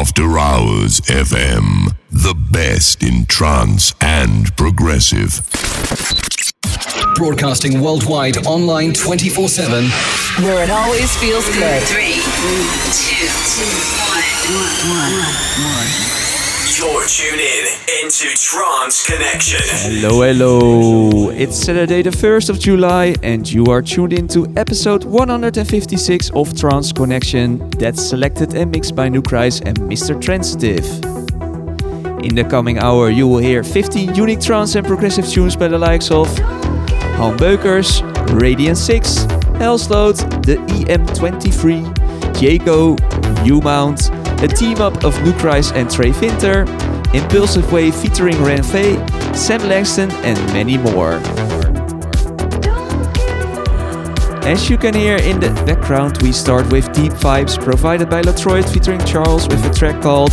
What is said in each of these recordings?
After Hours FM. The best in trance and progressive. Broadcasting worldwide, online 24 7. Where it always feels good. Three, two, one, one. You're tuned in into Trance Connection. Hello, hello. It's Saturday, the 1st of July, and you are tuned into episode 156 of Trance Connection. That's selected and mixed by Nucrise and Mr. Trancetive. In the coming hour, you will hear 15 unique trance and progressive tunes by the likes of Han Beukers, Radion6, Hellsload, the EM23, Diago, U-Mount, a team up of Nucrise and Trey Vinter, Impulsive Wave featuring Ren Faye, Sam Langston, and many more. As you can hear in the background, we start with Deep Vibes provided by Latroit featuring Charlz with a track called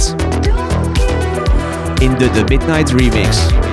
Into the Midnight Remix.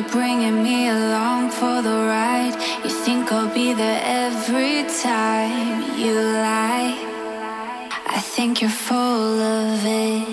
You're bringing me along for the ride. You think I'll be there every time you lie. I think you're full of it.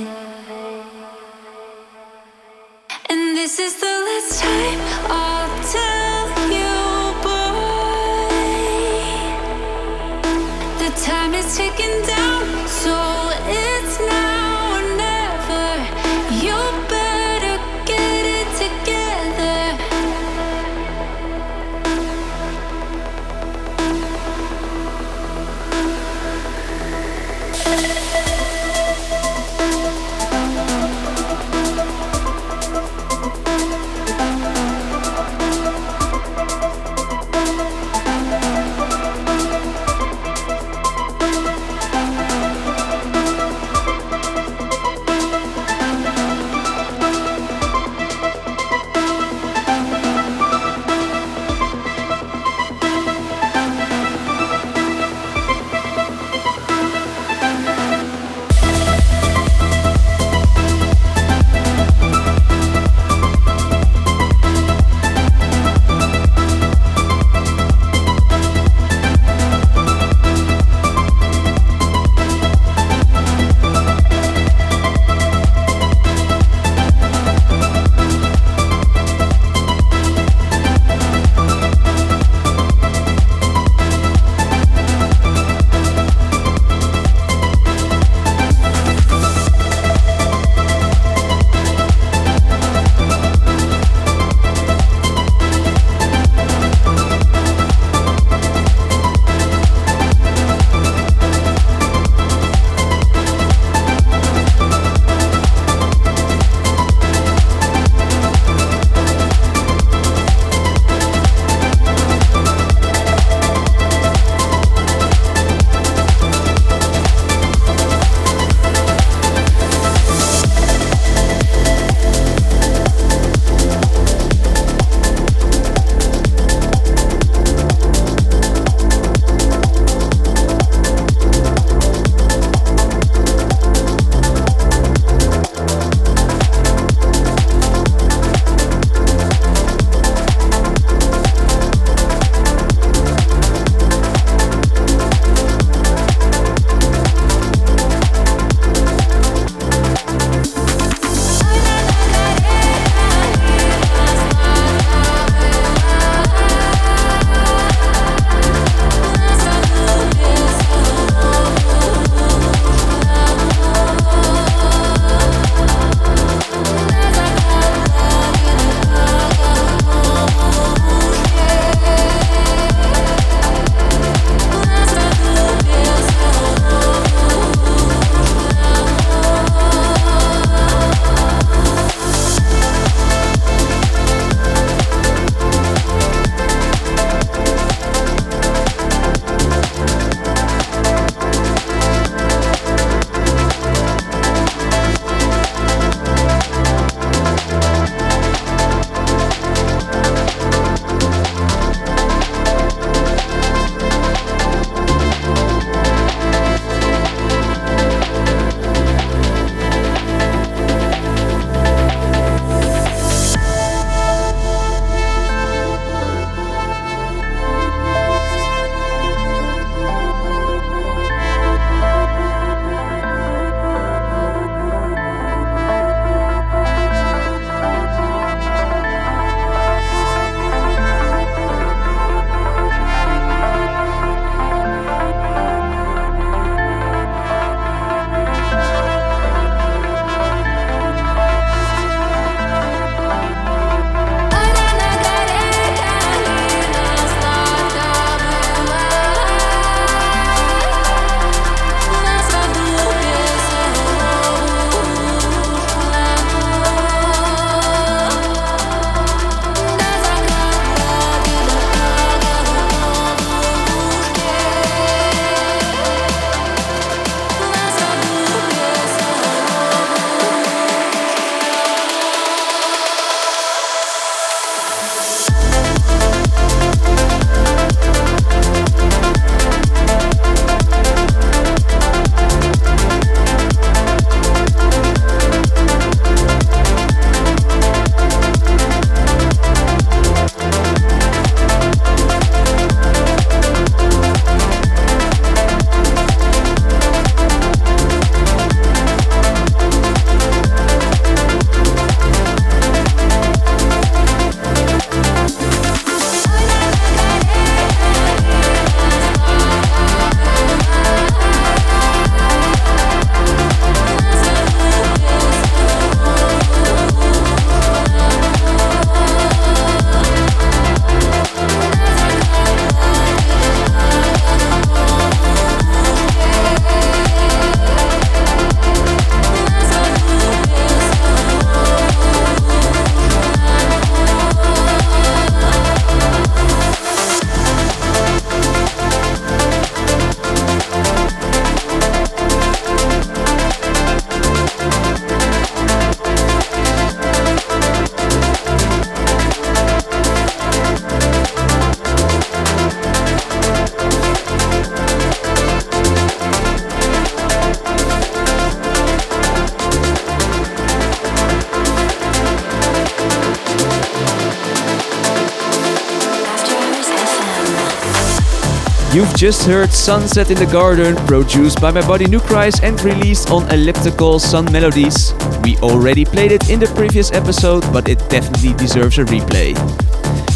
Just heard Sunset in the Garden, produced by my buddy Nucrise and released on Elliptical Sun Melodies. We already played it in the previous episode, but it definitely deserves a replay.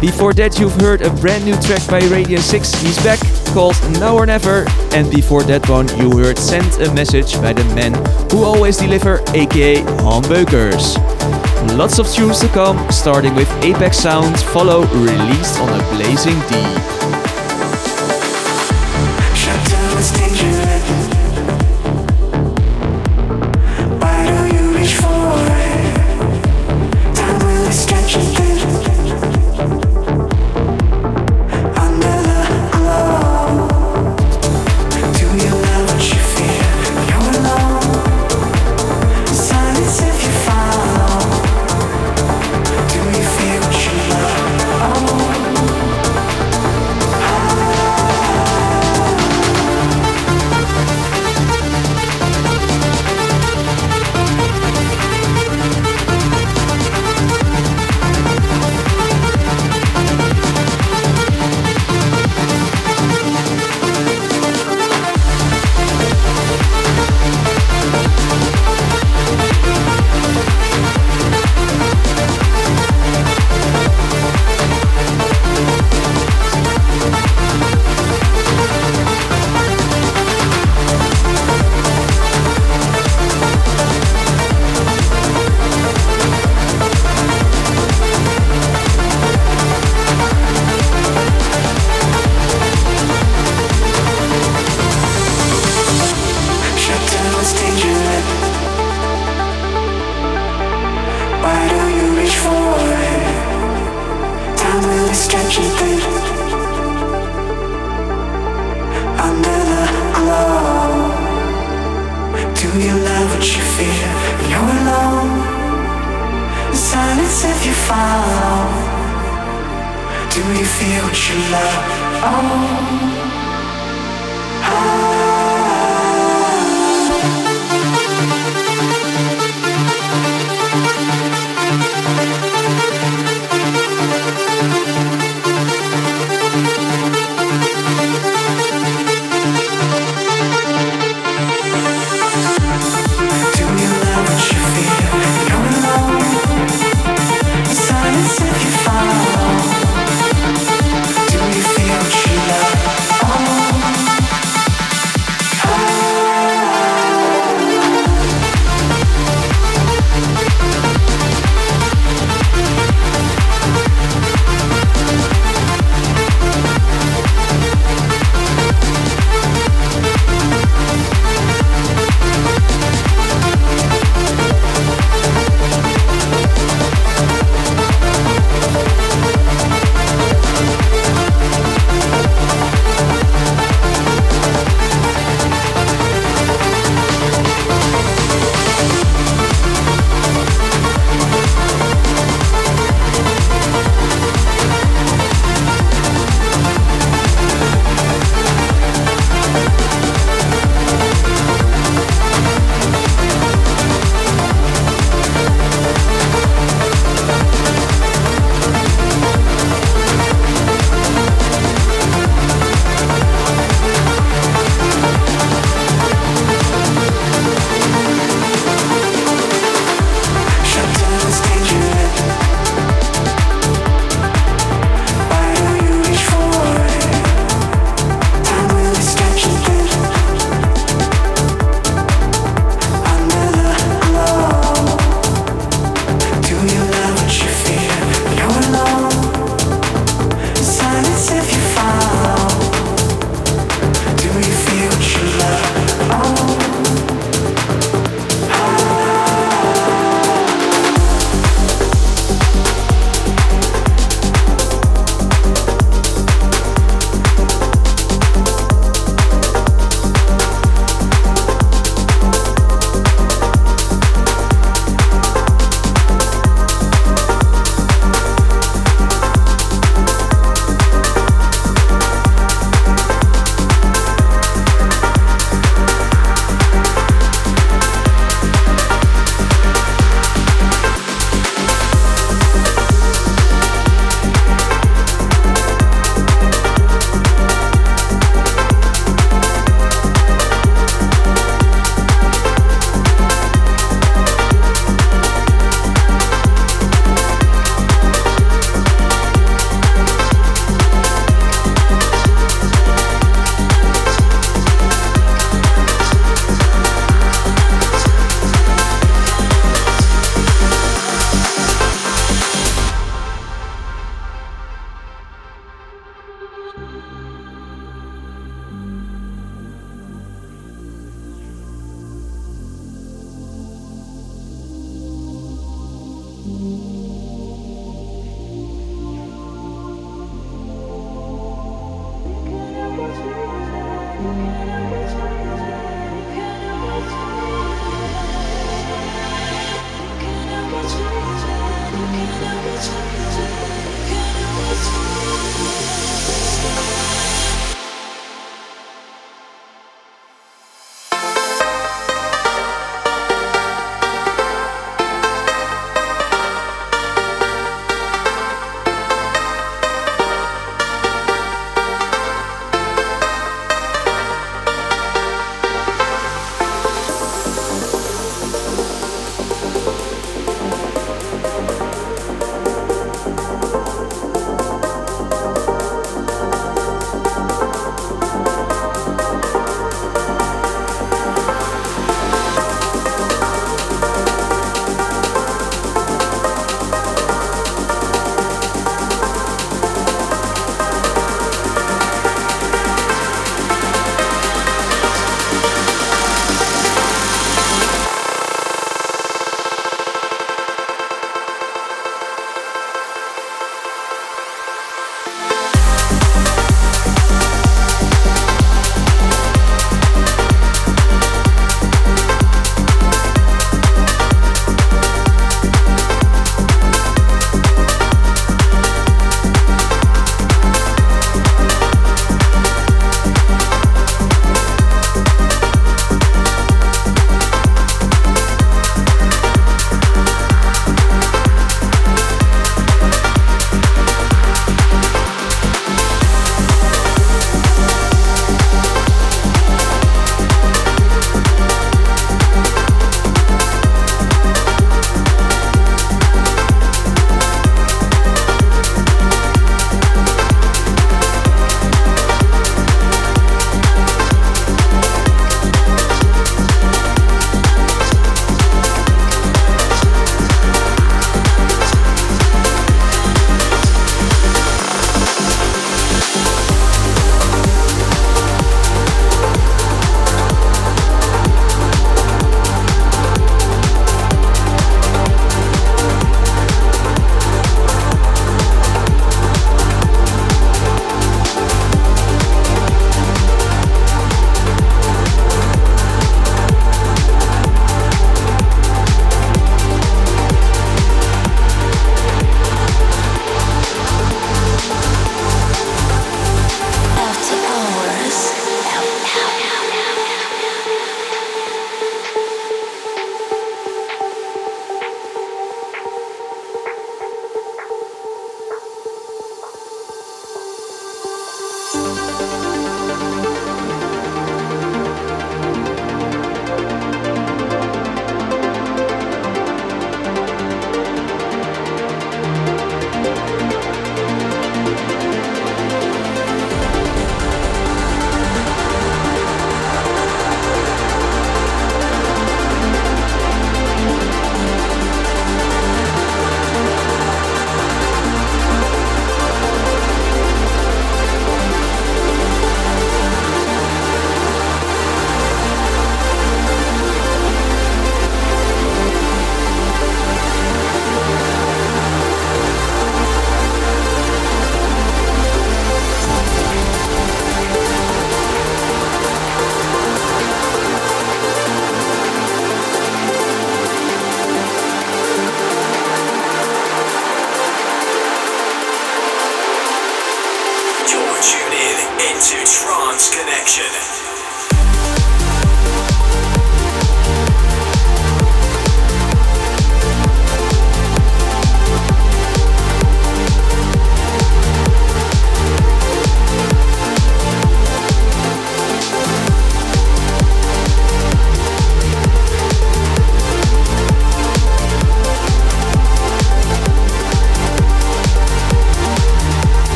Before that, you've heard a brand new track by Radion6, He's Back, called Now or Never. And before that one, you heard Send a Message by the men who always deliver, aka Hamburgers. Lots of tunes to come, starting with Apex Sound, follow Released on Ablazing Deep.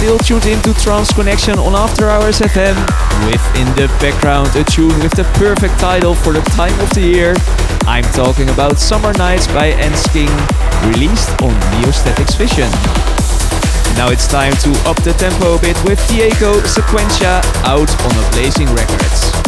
Still tuned into Trance Connection on After Hours FM, with in the background a tune with the perfect title for the time of the year. I'm talking about Summer Nights by N-sKing, released on Neostatics Vision. Now it's time to up the tempo a bit with Diago Sequentia out on Ablazing Records.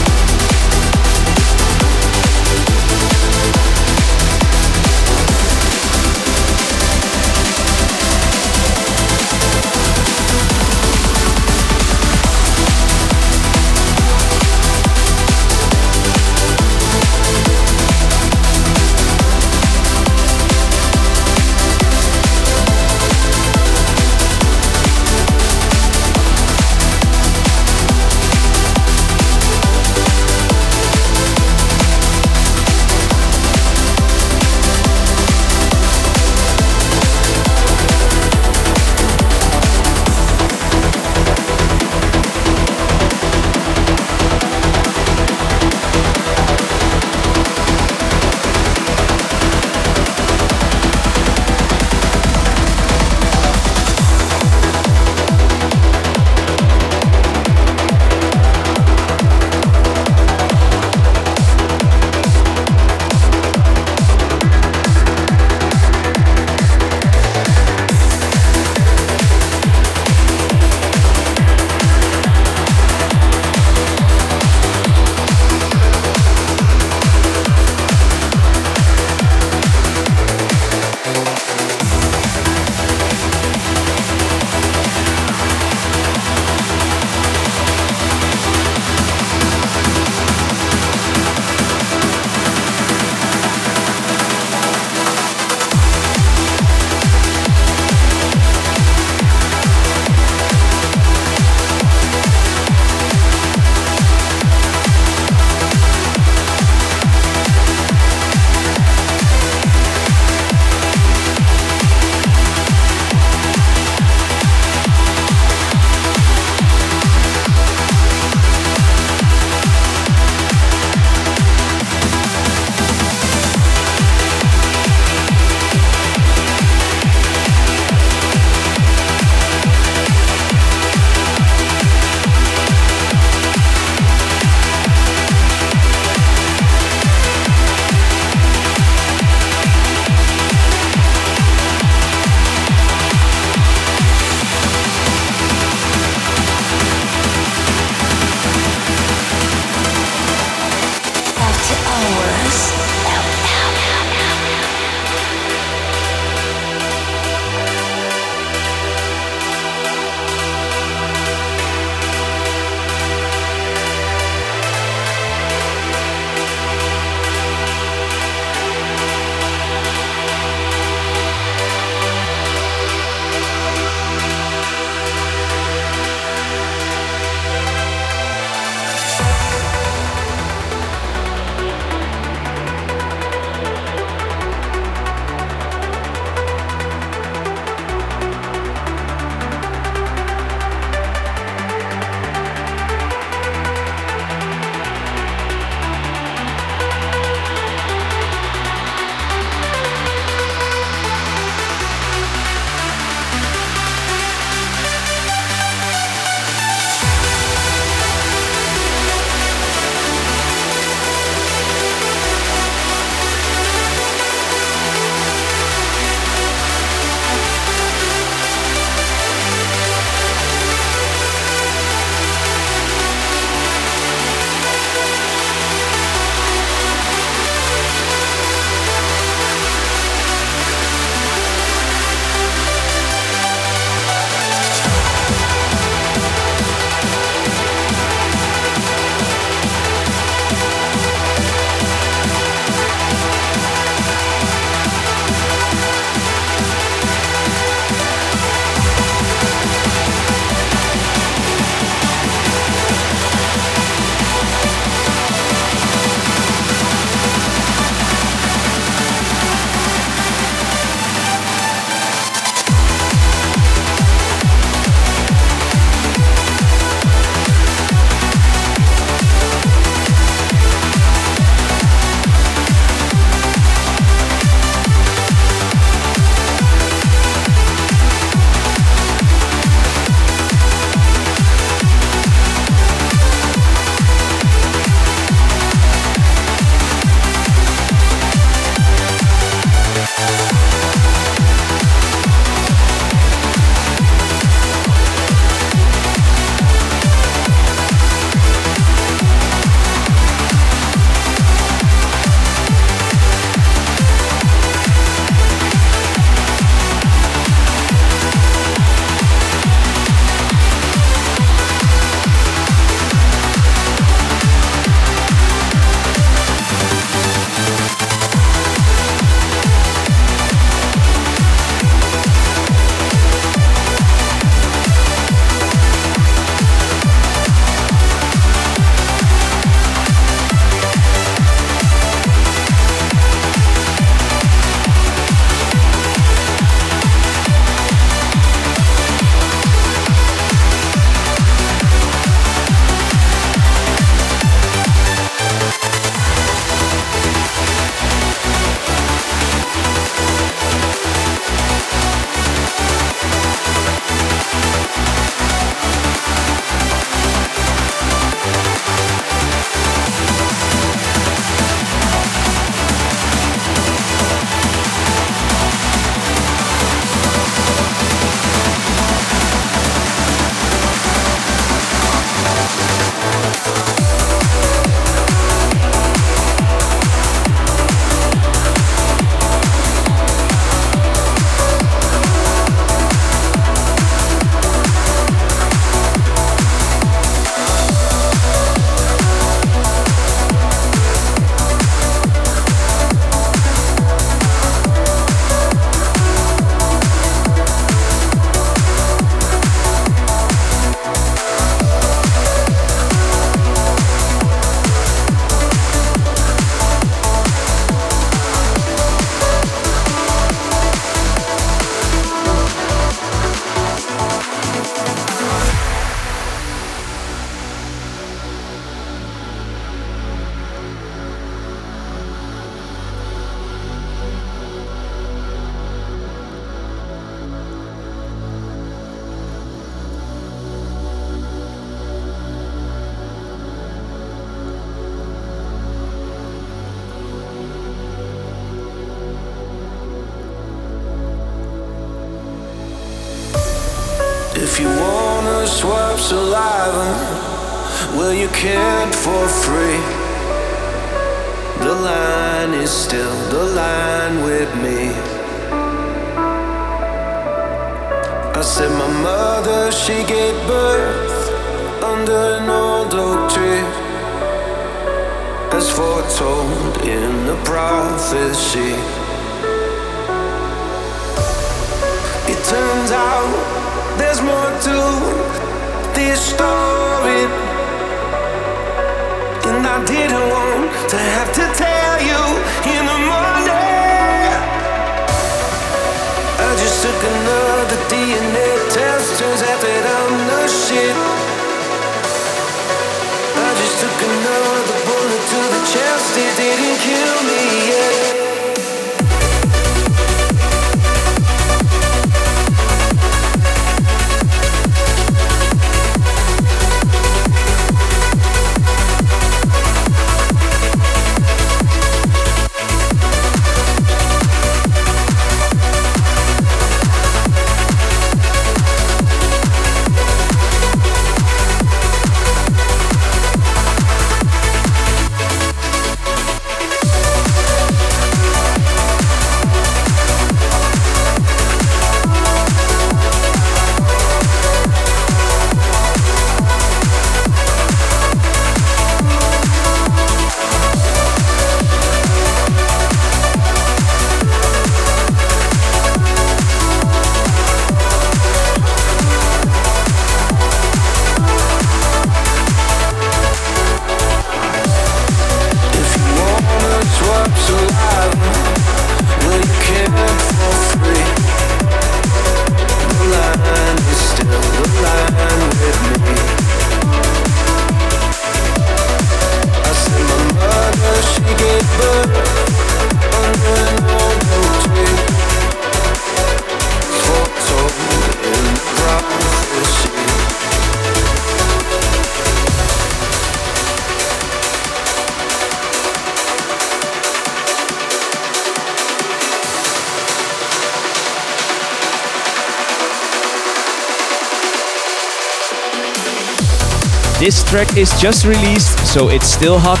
track is just released, so it's still hot.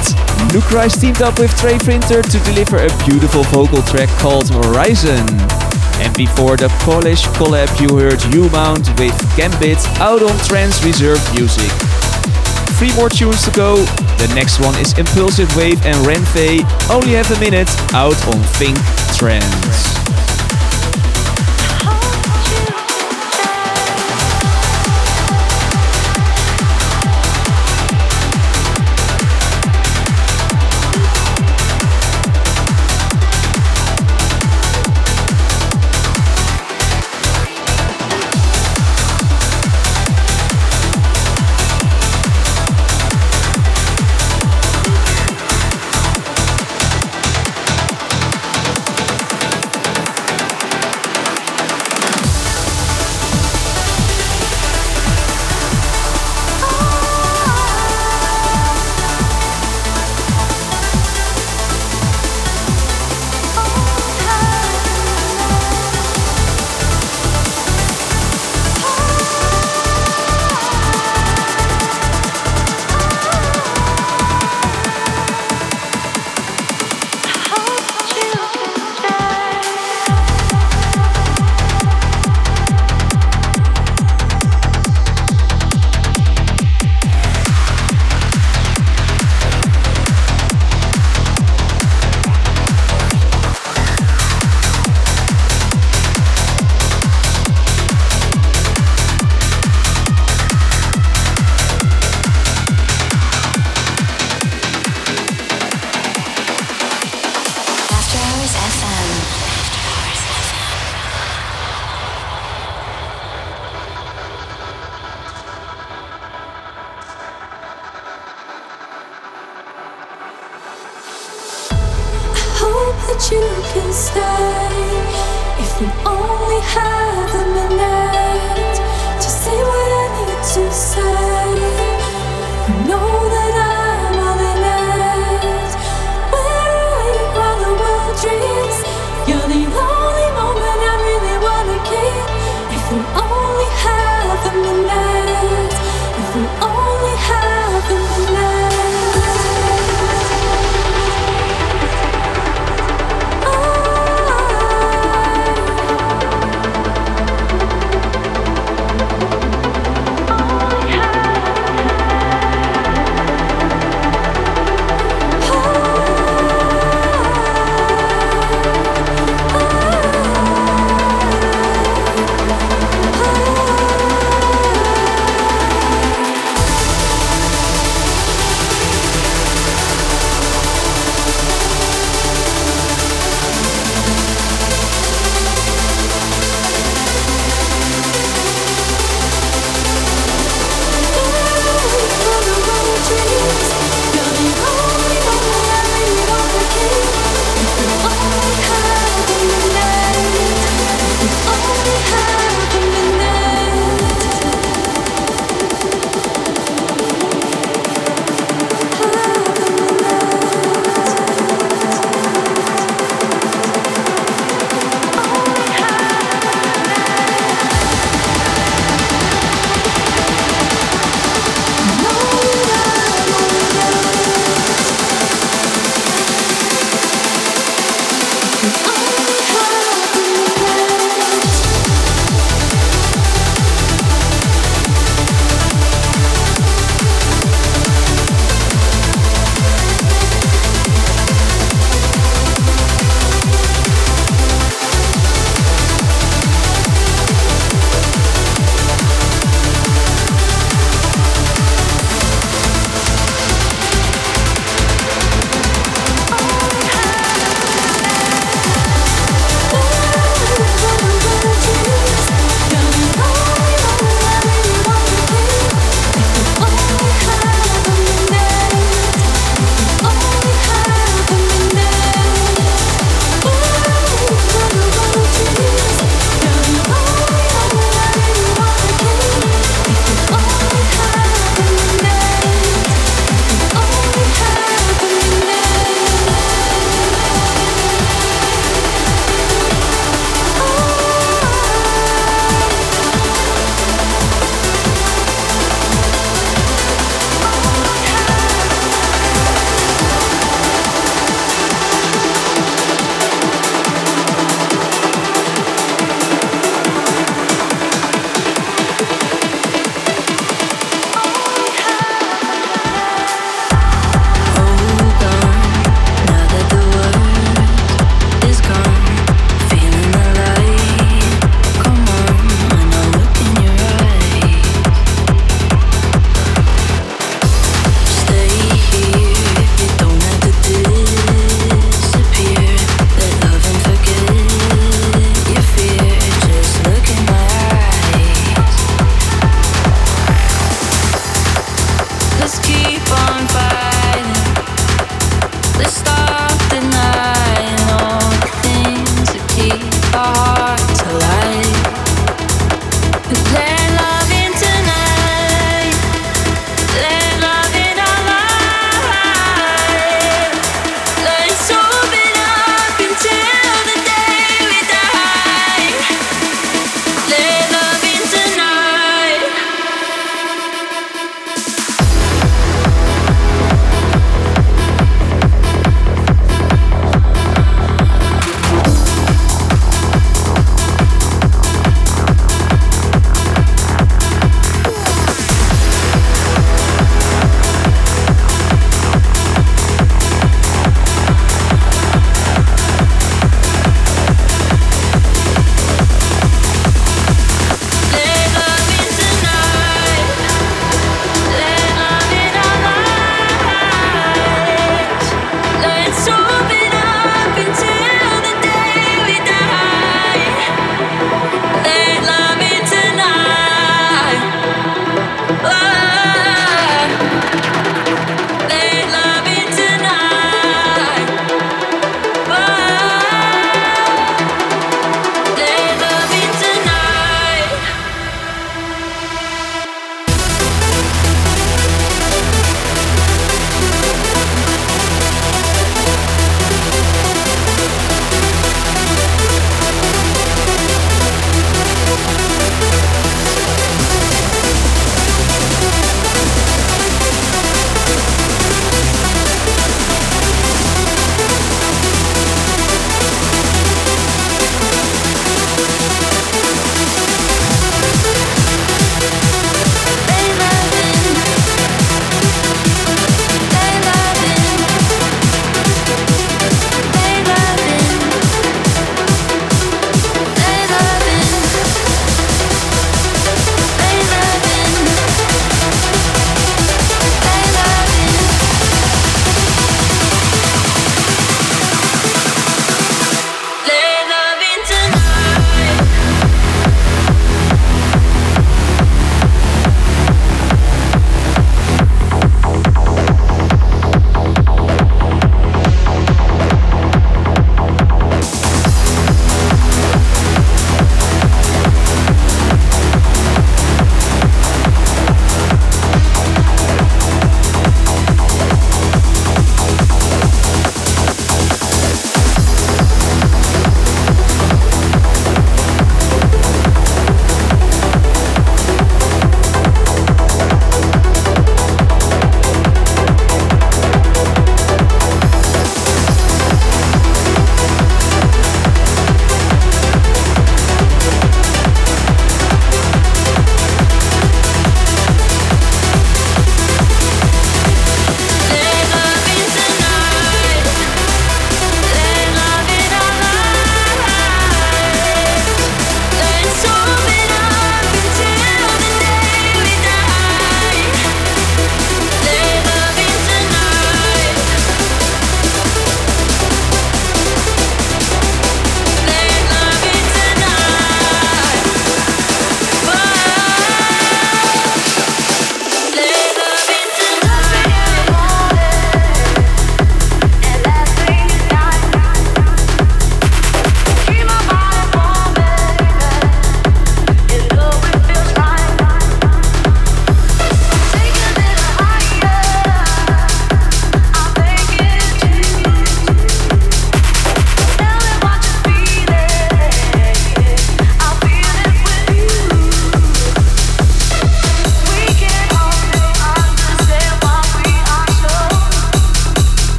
Nucrise teamed up with Trey Vinter to deliver a beautiful vocal track called Horizon. And before the Polish collab, you heard U-Mount with Gambit out on Trance Reserve Music. Three more tunes to go. The next one is Impulse Wave and Ren Faye, only have a minute, out on Think Trance.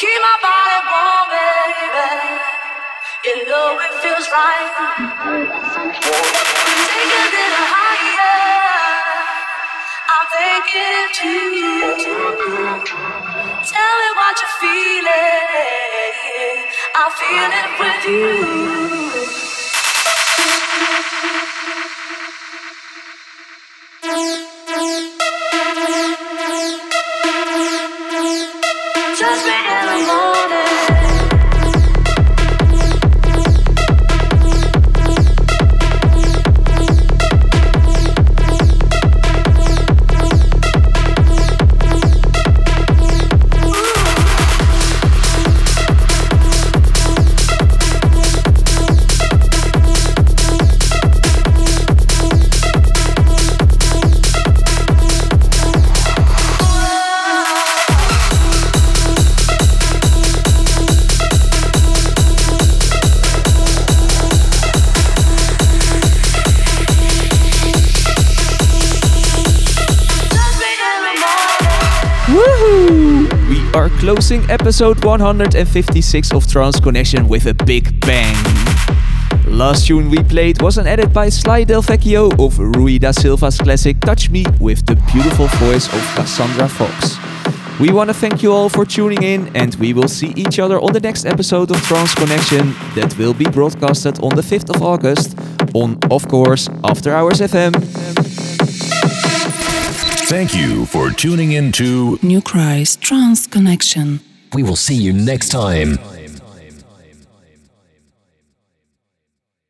Keep my body warm, baby. You know it feels right. Take a little higher. I'm it. Tell me what you're feeling. I feel it with you. Closing episode 156 of Trance Connection with a big bang. Last tune we played was an edit by Sly Delvecchio of Rui da Silva's classic Touch Me with the beautiful voice of Cassandra Fox. We want to thank you all for tuning in and we will see each other on the next episode of Trance Connection that will be broadcasted on the 5th of August on, of course, Afterhours.FM. Thank you for tuning in to New Cries Trance Connection. We will see you next time.